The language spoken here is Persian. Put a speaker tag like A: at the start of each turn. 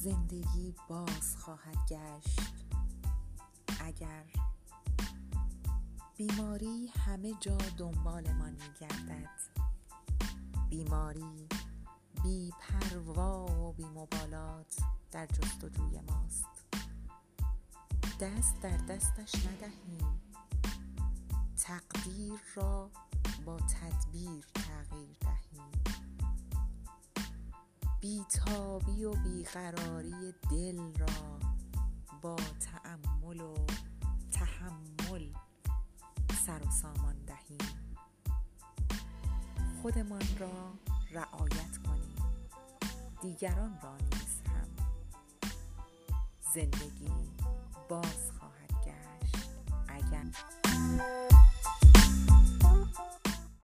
A: زندگی باز خواهد گشت. اگر بیماری همه جا دنبالمان میگردد. بیماری بی پروا و بی مبالات در جستجوی ماست. دست در دستش ندهیم تقدیر را با تدبیر تغییر دهیم. بیتابی و بیقراری دل را با تأمل و تحمل سر و سامان دهیم. خودمان را رعایت کنیم. دیگران را نیز هم زندگی باز